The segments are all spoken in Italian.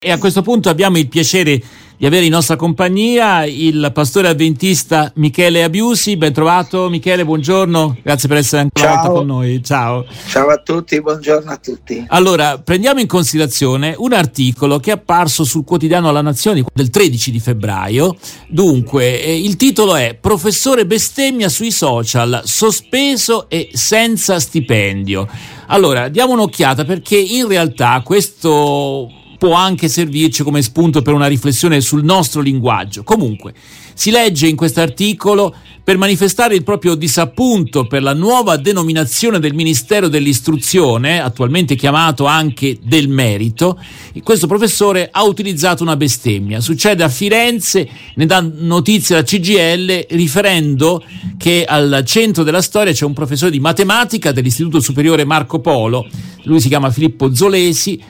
E a questo punto abbiamo il piacere di avere in nostra compagnia il pastore avventista Michele Abiusi. Ben trovato Michele, buongiorno, grazie per essere ancora con noi. Ciao. Ciao a tutti, buongiorno a tutti. Allora, prendiamo in considerazione un articolo che è apparso sul quotidiano La Nazione del 13 di febbraio. Dunque, eh, il titolo è Professore bestemmia sui social, sospeso e senza stipendio. Allora, diamo un'occhiata perché in realtà questo può anche servirci come spunto per una riflessione sul nostro linguaggio. Comunque, si legge in questo articolo per manifestare il proprio disappunto per la nuova denominazione del Ministero dell'Istruzione, attualmente chiamato anche del Merito, questo professore ha utilizzato una bestemmia. Succede a Firenze, ne dà notizia la CGL riferendo che al centro della storia c'è un professore di matematica dell'Istituto Superiore Marco Polo, lui si chiama Filippo Zolesi,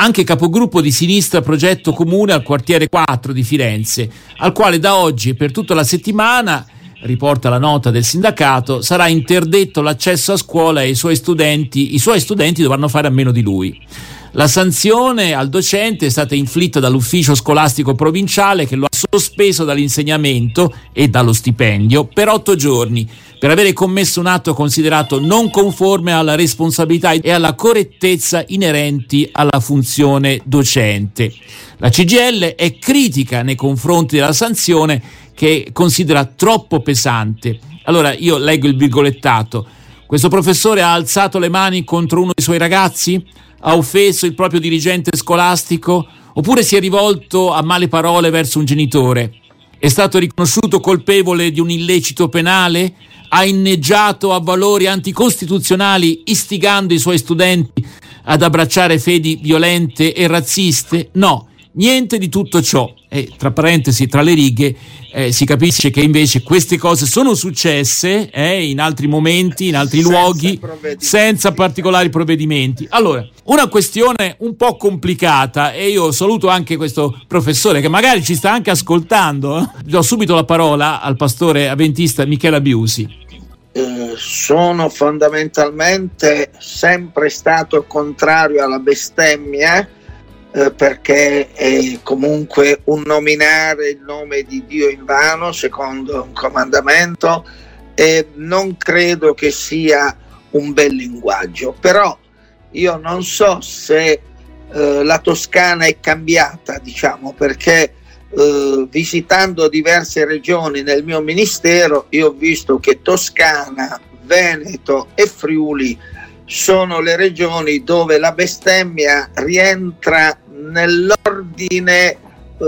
anche capogruppo di sinistra Progetto Comune al quartiere 4 di Firenze, al quale da oggi e per tutta la settimana riporta la nota del sindacato, sarà interdetto l'accesso a scuola e i suoi studenti, i suoi studenti dovranno fare a meno di lui. La sanzione al docente è stata inflitta dall'ufficio scolastico provinciale che lo ha sospeso dall'insegnamento e dallo stipendio per otto giorni per avere commesso un atto considerato non conforme alla responsabilità e alla correttezza inerenti alla funzione docente. La CGL è critica nei confronti della sanzione che considera troppo pesante. Allora io leggo il virgolettato. Questo professore ha alzato le mani contro uno dei suoi ragazzi? ha offeso il proprio dirigente scolastico oppure si è rivolto a male parole verso un genitore? È stato riconosciuto colpevole di un illecito penale? Ha inneggiato a valori anticostituzionali istigando i suoi studenti ad abbracciare fedi violente e razziste? No, niente di tutto ciò. E tra parentesi, tra le righe, eh, si capisce che invece queste cose sono successe eh, in altri momenti, in altri senza luoghi, senza particolari provvedimenti. Allora, una questione un po' complicata e io saluto anche questo professore che magari ci sta anche ascoltando. Eh. Do subito la parola al pastore avventista Michela Biusi. Eh, sono fondamentalmente sempre stato contrario alla bestemmia eh, perché è comunque un nominare il nome di Dio in vano secondo un comandamento e non credo che sia un bel linguaggio, però io non so se eh, la Toscana è cambiata, diciamo, perché eh, visitando diverse regioni nel mio ministero io ho visto che Toscana, Veneto e Friuli sono le regioni dove la bestemmia rientra nell'ordine eh,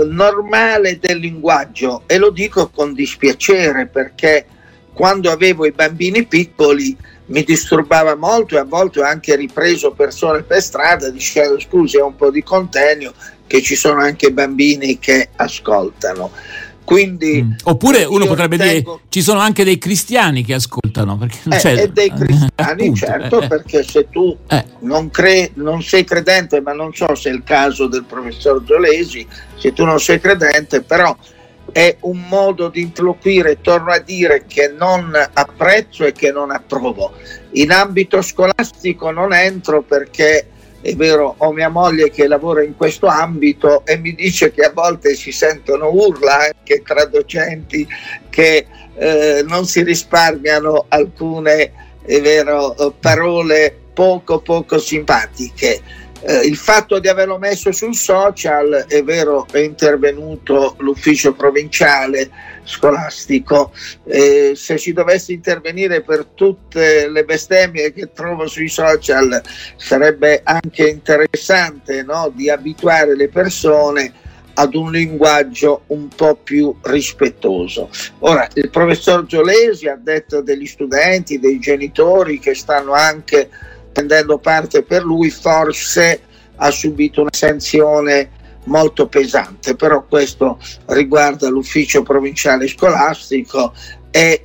normale del linguaggio. E lo dico con dispiacere perché quando avevo i bambini piccoli mi disturbava molto e a volte ho anche ripreso persone per strada dicendo scusi è un po' di contegno che ci sono anche bambini che ascoltano quindi, mm. Oppure uno potrebbe tengo... dire ci sono anche dei cristiani che ascoltano. Perché eh, c'è... dei cristiani, eh, certo, eh, perché se tu eh. non, cre... non, sei credente, ma non so se è il caso del professor Giolesi, se tu non sei credente, però è un modo di interloquire, torno a dire, che non apprezzo e che non approvo. In ambito scolastico non entro perché è vero, ho mia moglie che lavora in questo ambito e mi dice che a volte si sentono urla anche tra docenti che eh, non si risparmiano alcune vero, parole poco poco simpatiche. Eh, il fatto di averlo messo sul social, è vero, è intervenuto l'ufficio provinciale scolastico. Eh, se ci dovesse intervenire per tutte le bestemmie che trovo sui social, sarebbe anche interessante no? di abituare le persone ad un linguaggio un po' più rispettoso. Ora, il professor Giolesi ha detto degli studenti, dei genitori che stanno anche prendendo parte per lui, forse ha subito una sanzione molto pesante, però questo riguarda l'ufficio provinciale scolastico e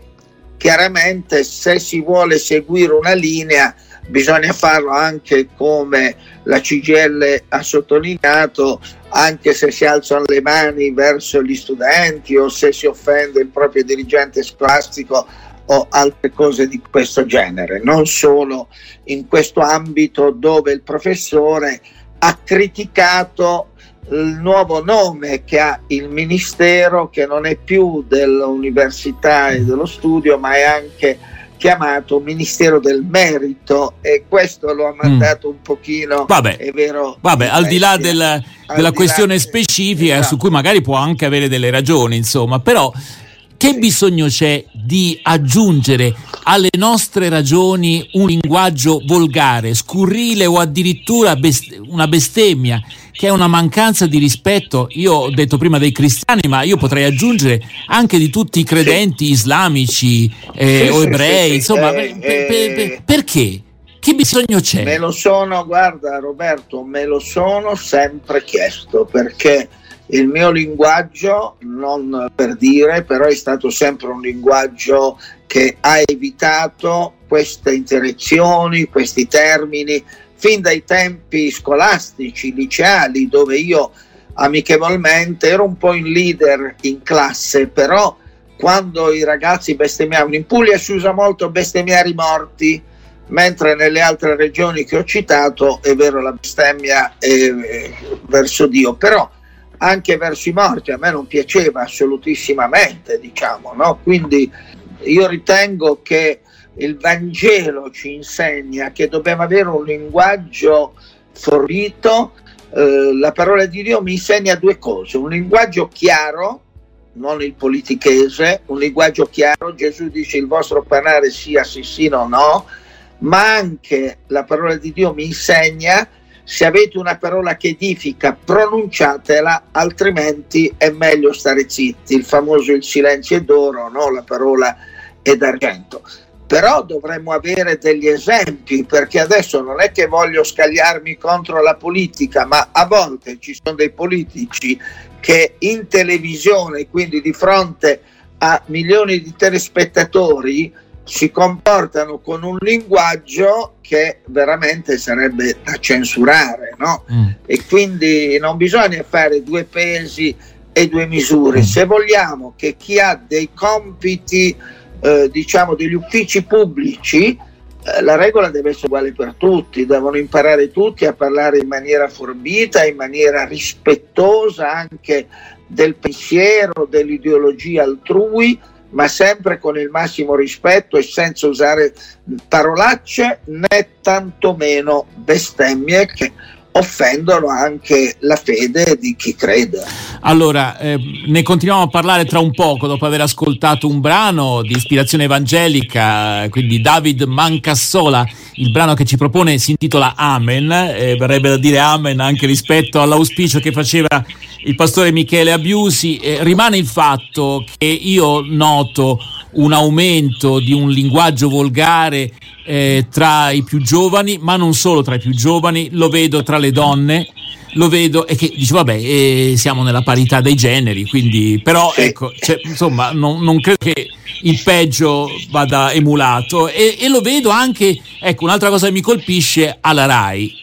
chiaramente se si vuole seguire una linea bisogna farlo anche come la CGL ha sottolineato, anche se si alzano le mani verso gli studenti o se si offende il proprio dirigente scolastico o altre cose di questo genere, non solo in questo ambito dove il professore ha criticato il nuovo nome che ha il Ministero, che non è più dell'università e dello studio, ma è anche chiamato Ministero del Merito e questo lo ha mm. mandato mm. un pochino, vabbè, è vero. Vabbè, al di là del, della questione là, specifica esatto. su cui magari può anche avere delle ragioni, insomma, però che bisogno c'è di aggiungere alle nostre ragioni un linguaggio volgare, scurrile o addirittura best- una bestemmia? che è una mancanza di rispetto, io ho detto prima dei cristiani, ma io potrei aggiungere anche di tutti i credenti islamici eh, o ebrei, insomma, eh, per, per, per, eh, perché? Che bisogno c'è? Me lo sono, guarda Roberto, me lo sono sempre chiesto perché il mio linguaggio, non per dire, però è stato sempre un linguaggio che ha evitato queste interazioni, questi termini, fin dai tempi scolastici, liceali, dove io amichevolmente ero un po' in leader in classe, però quando i ragazzi bestemmiavano, in Puglia si usa molto bestemmiare i morti, mentre nelle altre regioni che ho citato è vero la bestemmia è, verso Dio, però anche verso i morti a me non piaceva assolutissimamente, diciamo, no? Quindi io ritengo che il Vangelo ci insegna che dobbiamo avere un linguaggio fornito, eh, la parola di Dio mi insegna due cose, un linguaggio chiaro, non il politichese, un linguaggio chiaro, Gesù dice il vostro parlare sia sì sì no no, ma anche la parola di Dio mi insegna se avete una parola che edifica pronunciatela, altrimenti è meglio stare zitti, il famoso il silenzio è d'oro, no? la parola è d'argento però dovremmo avere degli esempi perché adesso non è che voglio scagliarmi contro la politica, ma a volte ci sono dei politici che in televisione, quindi di fronte a milioni di telespettatori, si comportano con un linguaggio che veramente sarebbe da censurare, no? Mm. E quindi non bisogna fare due pesi e due misure. Mm. Se vogliamo che chi ha dei compiti eh, diciamo degli uffici pubblici eh, la regola deve essere uguale per tutti, devono imparare tutti a parlare in maniera forbita, in maniera rispettosa anche del pensiero, dell'ideologia altrui, ma sempre con il massimo rispetto e senza usare parolacce né tantomeno bestemmie che offendono anche la fede di chi crede. Allora, eh, ne continuiamo a parlare tra un poco dopo aver ascoltato un brano di ispirazione evangelica, quindi David Mancassola, il brano che ci propone si intitola Amen, eh, verrebbe da dire Amen anche rispetto all'auspicio che faceva il pastore Michele Abiusi. Eh, rimane il fatto che io noto un aumento di un linguaggio volgare eh, tra i più giovani, ma non solo tra i più giovani, lo vedo tra le donne, lo vedo e che dice vabbè eh, siamo nella parità dei generi, quindi però ecco, cioè, insomma non, non, credo che il peggio vada emulato. E, e, lo vedo anche, ecco un'altra cosa che mi colpisce alla RAI,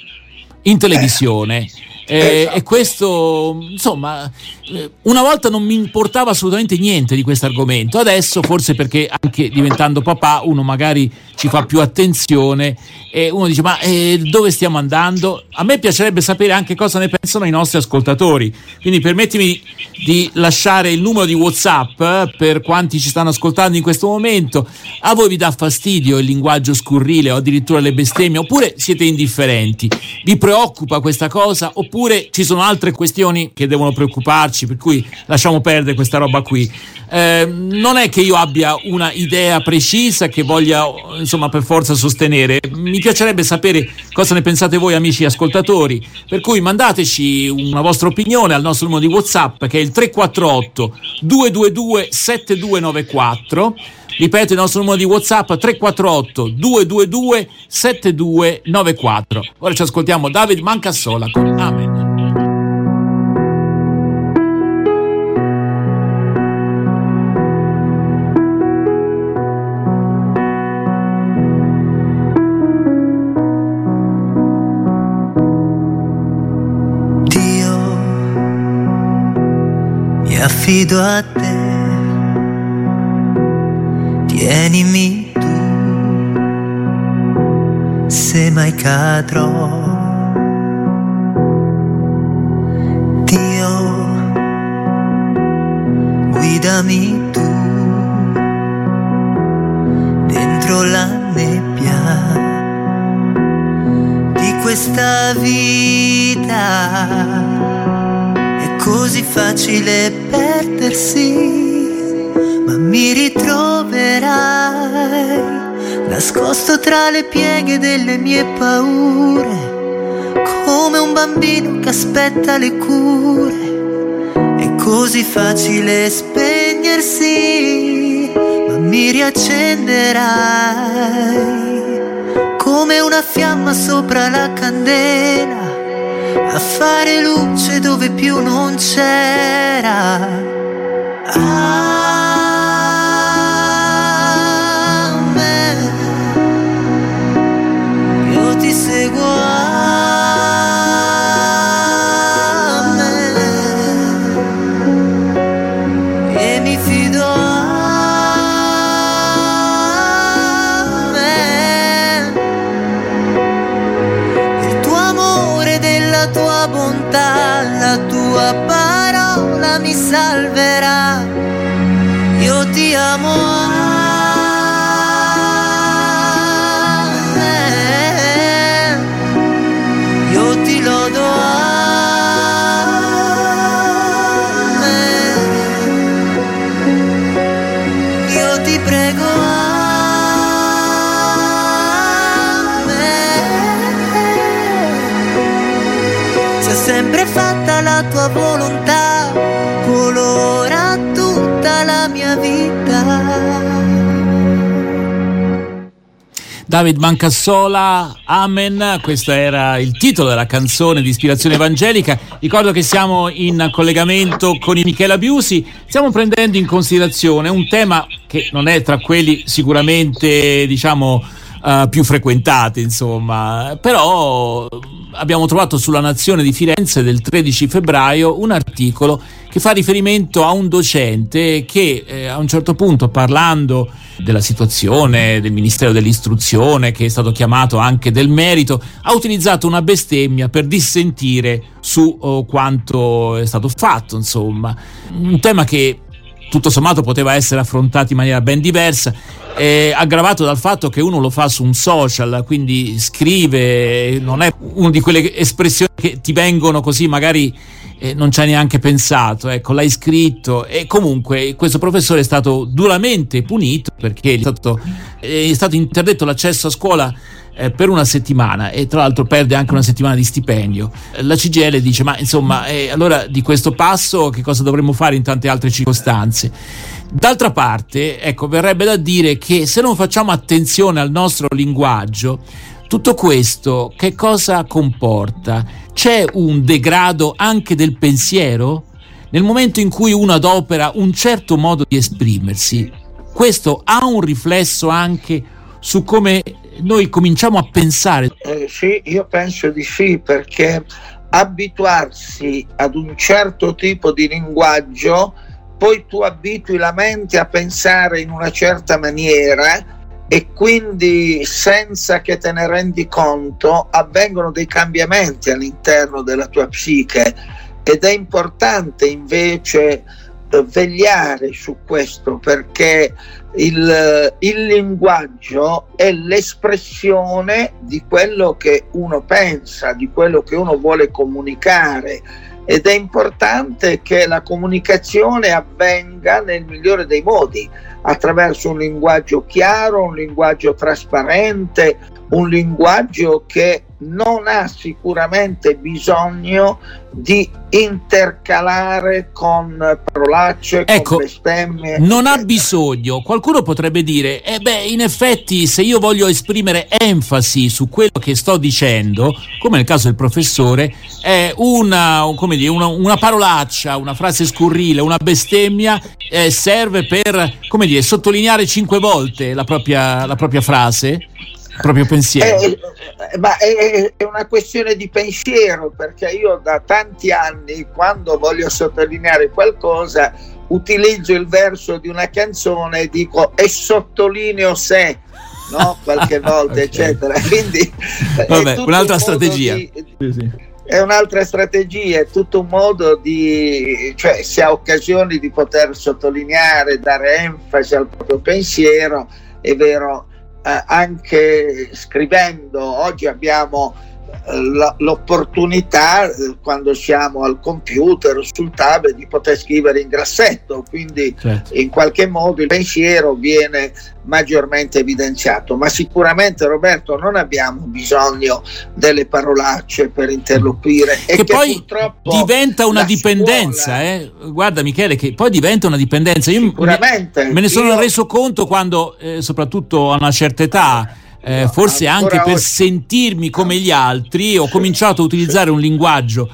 in televisione. Eh, esatto. E questo, insomma, eh, una volta non mi importava assolutamente niente di questo argomento, adesso forse perché anche diventando papà uno magari ci fa più attenzione e uno dice ma eh, dove stiamo andando? A me piacerebbe sapere anche cosa ne pensano i nostri ascoltatori, quindi permettimi di lasciare il numero di Whatsapp eh, per quanti ci stanno ascoltando in questo momento. A voi vi dà fastidio il linguaggio scurrile o addirittura le bestemmie oppure siete indifferenti? Vi preoccupa questa cosa oppure ci sono altre questioni che devono preoccuparci per cui lasciamo perdere questa roba qui? Eh, non è che io abbia una idea precisa che voglia insomma per forza sostenere. Mi piacerebbe sapere cosa ne pensate voi amici ascoltatori, per cui mandateci una vostra opinione al nostro numero di WhatsApp che è il 348 222 7294. Ripeto il nostro numero di WhatsApp 348 222 7294. Ora ci ascoltiamo David Mancassola con Amen. affido a te. Tienimi tu, se mai cadrò. Dio, guidami tu, dentro la nebbia di questa vita Così facile perdersi, ma mi ritroverai nascosto tra le pieghe delle mie paure come un bambino che aspetta le cure. È così facile spegnersi, ma mi riaccenderai come una fiamma sopra la candela, a fare luce dove più non c'era. Ah, David Mancassola, Amen, questo era il titolo della canzone di ispirazione evangelica. Ricordo che siamo in collegamento con Michela Biusi, stiamo prendendo in considerazione un tema che non è tra quelli sicuramente, diciamo, uh, più frequentati, insomma, però abbiamo trovato sulla Nazione di Firenze del 13 febbraio un articolo che fa riferimento a un docente che eh, a un certo punto parlando della situazione del Ministero dell'Istruzione che è stato chiamato anche del merito ha utilizzato una bestemmia per dissentire su oh, quanto è stato fatto insomma. Un tema che tutto sommato poteva essere affrontato in maniera ben diversa, eh, aggravato dal fatto che uno lo fa su un social, quindi scrive, non è una di quelle espressioni che ti vengono così magari eh, non ci hai neanche pensato, ecco, l'hai scritto e comunque questo professore è stato duramente punito perché è stato, è stato interdetto l'accesso a scuola eh, per una settimana e tra l'altro perde anche una settimana di stipendio. La CGL dice ma insomma eh, allora di questo passo che cosa dovremmo fare in tante altre circostanze? D'altra parte, ecco, verrebbe da dire che se non facciamo attenzione al nostro linguaggio, tutto questo che cosa comporta? C'è un degrado anche del pensiero? Nel momento in cui uno adopera un certo modo di esprimersi, questo ha un riflesso anche su come noi cominciamo a pensare. Eh, sì, io penso di sì, perché abituarsi ad un certo tipo di linguaggio, poi tu abitui la mente a pensare in una certa maniera e quindi senza che te ne rendi conto avvengono dei cambiamenti all'interno della tua psiche. Ed è importante invece eh, vegliare su questo perché il, il, linguaggio è l'espressione di quello che uno pensa, di quello che uno vuole comunicare. Ed è importante che la comunicazione avvenga nel migliore dei modi, attraverso un linguaggio chiaro, un linguaggio trasparente, un linguaggio che non ha sicuramente bisogno di intercalare con parolacce, ecco, con bestemmie. Non ha bisogno. Qualcuno potrebbe dire, eh beh, in effetti se io voglio esprimere enfasi su quello che sto dicendo, come nel caso del professore, è una, come dire, una, una parolaccia, una frase scurrile, una bestemmia, eh, serve per, come dire, sottolineare cinque volte la propria, la propria frase proprio pensiero. Eh, eh, ma è, è, una questione di pensiero perché io da tanti anni quando voglio sottolineare qualcosa utilizzo il verso di una canzone e dico e sottolineo se no? qualche volta okay. eccetera quindi Vabbè, unun'altra strategia di, sì, sì. è un'altra strategia, è tutto un modo di, cioè si ha occasioni di poter sottolineare, dare enfasi al proprio pensiero, è vero, eh, anche scrivendo, oggi abbiamo l'opportunità eh, quando siamo al computer sul tablet di poter scrivere in grassetto, quindi certo. in qualche modo il pensiero viene maggiormente evidenziato, ma sicuramente Roberto non abbiamo bisogno delle parolacce per interloquire. Che, che poi diventa una dipendenza, eh? guarda Michele che poi diventa una dipendenza, io sicuramente. me ne sono io... reso conto quando eh, soprattutto a una certa età eh, forse anche per sentirmi come gli altri, ho cominciato a utilizzare un linguaggio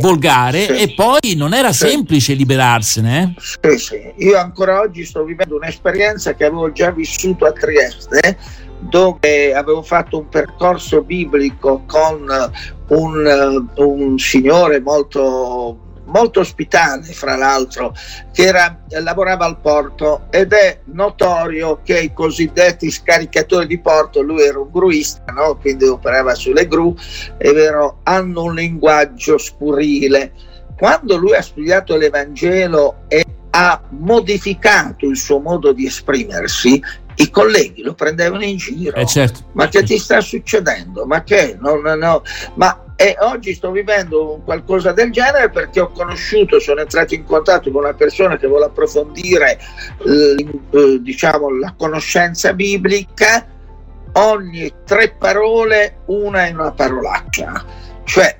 volgare e poi non era semplice liberarsene. Eh? Sì, sì. Io ancora oggi sto vivendo un'esperienza che avevo già vissuto a Trieste, dove avevo fatto un percorso biblico con un, un signore molto molto ospitale, fra l'altro, che era, lavorava al porto ed è notorio che i cosiddetti scaricatori di porto, lui era un gruista, no? quindi operava sulle gru, è vero, hanno un linguaggio spurile. Quando lui ha studiato l'Evangelo e ha modificato il suo modo di esprimersi, i colleghi lo prendevano in giro. Eh certo. Ma che ti sta succedendo? Ma che? No, no, no. Ma e oggi sto vivendo qualcosa del genere perché ho conosciuto, sono entrato in contatto con una persona che vuole approfondire eh, diciamo, la conoscenza biblica, ogni tre parole una è una parolaccia, cioè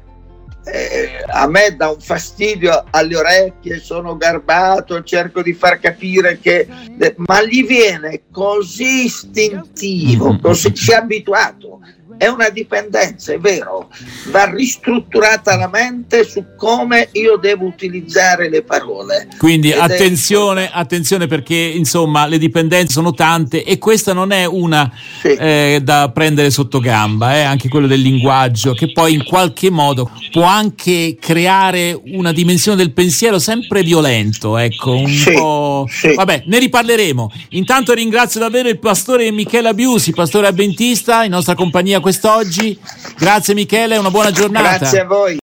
eh, a me dà un fastidio alle orecchie, sono garbato, cerco di far capire che, eh, ma gli viene così istintivo, così si è abituato è una dipendenza, è vero, va ristrutturata la mente su come io devo utilizzare le parole. Quindi Ed attenzione, è... attenzione perché insomma le dipendenze sono tante e questa non è una sì. eh, da prendere sotto gamba, eh, anche quello del linguaggio, che poi in qualche modo può anche creare una dimensione del pensiero sempre violento, ecco, un sì, po'... Sì. Vabbè, ne riparleremo. Intanto ringrazio davvero il pastore Michela Biusi, pastore avventista, in nostra compagnia quest'oggi. Grazie Michele, una buona giornata. Grazie a voi.